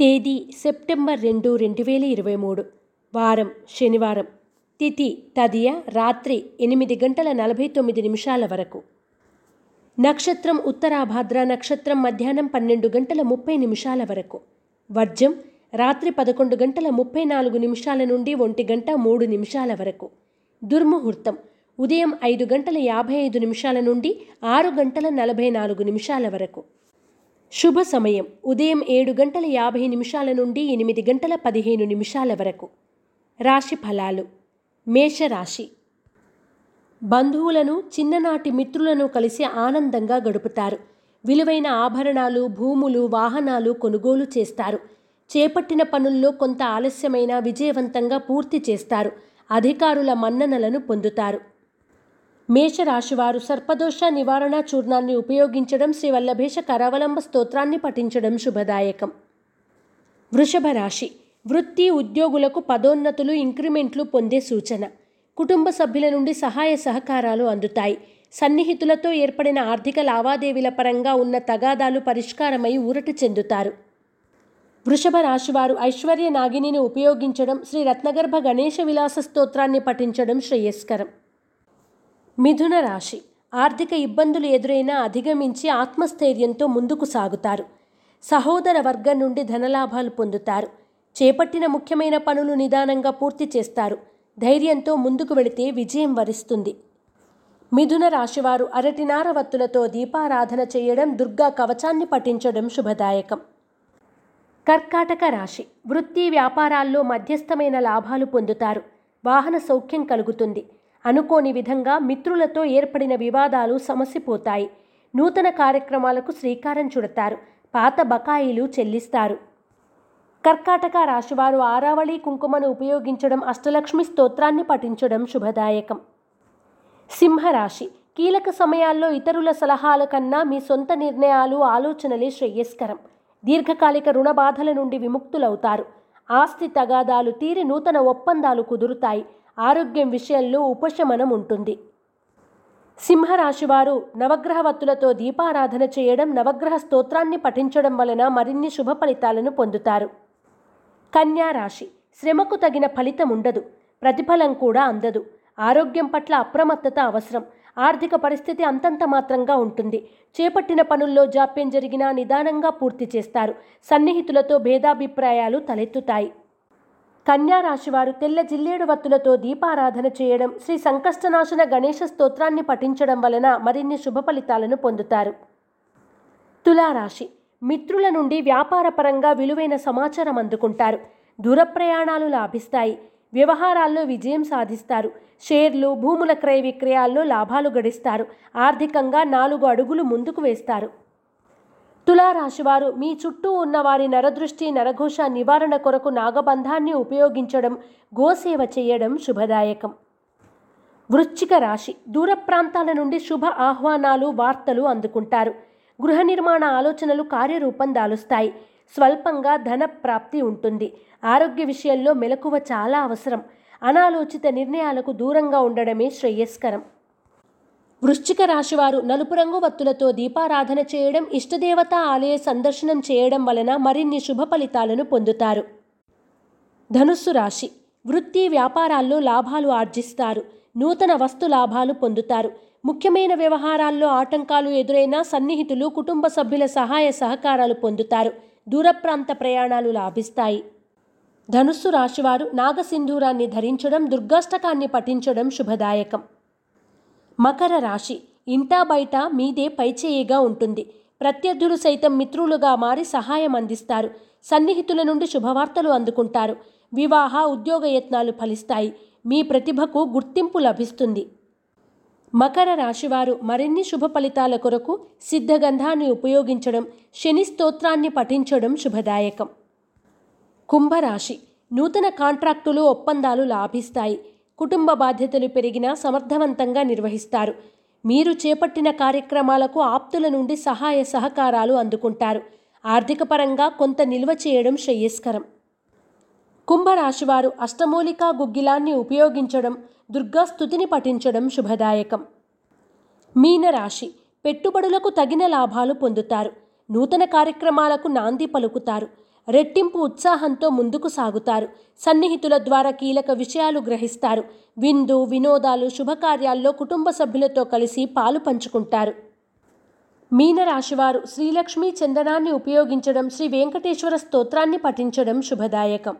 తేదీ సెప్టెంబర్ రెండు రెండు వేల ఇరవై మూడు. వారం శనివారం. తిథి తదియ రాత్రి ఎనిమిది గంటల నలభై తొమ్మిది నిమిషాల వరకు. నక్షత్రం ఉత్తరాభాద్ర నక్షత్రం మధ్యాహ్నం పన్నెండు గంటల ముప్పై నిమిషాల వరకు. వర్జం రాత్రి పదకొండు గంటల ముప్పై నాలుగు నిమిషాల నుండి ఒంటి గంట మూడు నిమిషాల వరకు. దుర్ముహూర్తం ఉదయం ఐదు గంటల యాభై ఐదు నిమిషాల నుండి ఆరు గంటల నలభై నాలుగు నిమిషాల వరకు. శుభ సమయం. ఉదయం ఏడు గంటల యాభై నిమిషాల నుండి ఎనిమిది గంటల పదిహేను నిమిషాల వరకు. రాశి ఫలాలు. మేషరాశి. బంధువులను చిన్ననాటి మిత్రులను కలిసి ఆనందంగా గడుపుతారు. విలువైన ఆభరణాలు భూములు వాహనాలు కొనుగోలు చేస్తారు. చేపట్టిన పనుల్లో కొంత ఆలస్యమైన విజయవంతంగా పూర్తి చేస్తారు. అధికారుల మన్ననలను పొందుతారు. మేషరాశివారు సర్పదోష నివారణ చూర్ణాన్ని ఉపయోగించడం శ్రీ వల్లభేష కరావలంబ స్తోత్రాన్ని పఠించడం శుభదాయకం. వృషభ రాశి వృత్తి ఉద్యోగులకు పదోన్నతులు ఇంక్రిమెంట్లు పొందే సూచన. కుటుంబ సభ్యుల నుండి సహాయ సహకారాలు అందుతాయి. సన్నిహితులతో ఏర్పడిన ఆర్థిక లావాదేవీల పరంగా ఉన్న తగాదాలు పరిష్కారమై ఊరట చెందుతారు. వృషభ రాశివారు ఐశ్వర్య నాగినిని ఉపయోగించడం శ్రీ రత్నగర్భ గణేష విలాస స్తోత్రాన్ని పఠించడం శ్రేయస్కరం. మిథున రాశి. ఆర్థిక ఇబ్బందులు ఎదురైనా అధిగమించి ఆత్మస్థైర్యంతో ముందుకు సాగుతారు. సహోదర వర్గం నుండి ధనలాభాలు పొందుతారు. చేపట్టిన ముఖ్యమైన పనులు నిదానంగా పూర్తి చేస్తారు. ధైర్యంతో ముందుకు వెళితే విజయం వరిస్తుంది. మిథున రాశివారు అరటినార వత్తులతో దీపారాధన చేయడం దుర్గా కవచాన్ని పఠించడం శుభదాయకం. కర్కాటక రాశి. వృత్తి వ్యాపారాల్లో మధ్యస్థమైన లాభాలు పొందుతారు. వాహన సౌఖ్యం కలుగుతుంది. అనుకోని విధంగా మిత్రులతో ఏర్పడిన వివాదాలు సమసిపోతాయి. నూతన కార్యక్రమాలకు శ్రీకారం చుడతారు. పాత బకాయిలు చెల్లిస్తారు. కర్కాటక రాశివారు ఆరావళి కుంకుమను ఉపయోగించడం అష్టలక్ష్మి స్తోత్రాన్ని పఠించడం శుభదాయకం. సింహరాశి కీలక సమయాల్లో ఇతరుల సలహాల కన్నా మీ సొంత నిర్ణయాలు ఆలోచనలే శ్రేయస్కరం. దీర్ఘకాలిక రుణ బాధల నుండి విముక్తులవుతారు. ఆస్తి తగాదాలు తీరి నూతన ఒప్పందాలు కుదురుతాయి. ఆరోగ్యం విషయంలో ఉపశమనం ఉంటుంది. సింహరాశివారు నవగ్రహవత్తులతో దీపారాధన చేయడం నవగ్రహ స్తోత్రాన్ని పఠించడం వలన మరిన్ని శుభ ఫలితాలను పొందుతారు. కన్యా రాశి శ్రమకు తగిన ఫలితం ఉండదు ప్రతిఫలం కూడా అందదు. ఆరోగ్యం పట్ల అప్రమత్తత అవసరం. ఆర్థిక పరిస్థితి అంతంత మాత్రంగా ఉంటుంది. చేపట్టిన పనుల్లో జాప్యం జరిగినా నిదానంగా పూర్తి చేస్తారు. సన్నిహితులతో భేదాభిప్రాయాలు తలెత్తుతాయి. కన్యా రాశివారు తెల్ల జిల్లేడు వత్తులతో దీపారాధన చేయడం శ్రీ సంకష్టనాశన గణేష స్తోత్రాన్ని పఠించడం వలన మరిన్ని శుభ ఫలితాలను పొందుతారు. తులారాశి మిత్రుల నుండి వ్యాపారపరంగా విలువైన సమాచారం అందుకుంటారు. దూర ప్రయాణాలు లాభిస్తాయి. వ్యవహారాల్లో విజయం సాధిస్తారు. షేర్లు భూముల క్రయ విక్రయాల్లో లాభాలు గడిస్తారు. ఆర్థికంగా నాలుగు అడుగులు ముందుకు వేస్తారు. తులారాశివారు మీ చుట్టూ ఉన్న వారి నరదృష్టి నరఘోష నివారణ కొరకు నాగబంధాన్ని ఉపయోగించడం గోసేవ చేయడం శుభదాయకం. వృశ్చిక రాశి దూర ప్రాంతాల నుండి శుభ ఆహ్వానాలు వార్తలు అందుకుంటారు. గృహ నిర్మాణ ఆలోచనలు కార్యరూపం దాలుస్తాయి. స్వల్పంగా ధన ప్రాప్తి ఉంటుంది. ఆరోగ్య విషయంలో మెలకువ చాలా అవసరం. అనాలోచిత నిర్ణయాలకు దూరంగా ఉండడమే శ్రేయస్కరం. వృశ్చిక రాశివారు నలుపు రంగు వత్తులతో దీపారాధన చేయడం ఇష్టదేవత ఆలయ సందర్శనం చేయడం వలన మరిన్ని శుభ ఫలితాలను పొందుతారు. ధనుస్సు రాశి. వృత్తి వ్యాపారాల్లో లాభాలు ఆర్జిస్తారు. నూతన వస్తు లాభాలు పొందుతారు. ముఖ్యమైన వ్యవహారాల్లో ఆటంకాలు ఎదురైనా సన్నిహితులు కుటుంబ సభ్యుల సహాయ సహకారాలు పొందుతారు. దూర ప్రాంత ప్రయాణాలు లాభిస్తాయి. ధనుస్సు రాశివారు నాగసింధూరాన్ని ధరించడం దుర్గాష్టకాన్ని పఠించడం శుభదాయకం. మకర రాశి. ఇంటా బయట మీదే పైచేయిగా ఉంటుంది. ప్రత్యర్థులు సైతం మిత్రులుగా మారి సహాయం అందిస్తారు. సన్నిహితుల నుండి శుభవార్తలు అందుకుంటారు. వివాహ ఉద్యోగ యత్నాలు ఫలిస్తాయి. మీ ప్రతిభకు గుర్తింపు లభిస్తుంది. మకర రాశివారు మరిన్ని శుభ ఫలితాల కొరకు సిద్ధగంధాన్ని ఉపయోగించడం శని స్తోత్రాన్ని పఠించడం శుభదాయకం. కుంభరాశి. నూతన కాంట్రాక్టులు ఒప్పందాలు లాభిస్తాయి. కుటుంబ బాధ్యతలు పెరిగినా సమర్థవంతంగా నిర్వహిస్తారు. మీరు చేపట్టిన కార్యక్రమాలకు ఆప్తుల నుండి సహాయ సహకారాలు అందుకుంటారు. ఆర్థిక పరంగా కొంత నిల్వ చేయడం శ్రేయస్కరం. కుంభరాశివారు అష్టమూలికా గుగ్గిలాన్ని ఉపయోగించడం దుర్గాస్థుతిని పఠించడం శుభదాయకం. మీనరాశి పెట్టుబడులకు తగిన లాభాలు పొందుతారు. నూతన కార్యక్రమాలకు నాంది పలుకుతారు. రెట్టింపు ఉత్సాహంతో ముందుకు సాగుతారు. సన్నిహితుల ద్వారా కీలక విషయాలు గ్రహిస్తారు. విందు వినోదాలు శుభకార్యాల్లో కుటుంబ సభ్యులతో కలిసి పాలు పంచుకుంటారు. మీనరాశివారు శ్రీలక్ష్మీ చందనాన్ని ఉపయోగించడం శ్రీ వెంకటేశ్వర స్తోత్రాన్ని పఠించడం శుభదాయకం.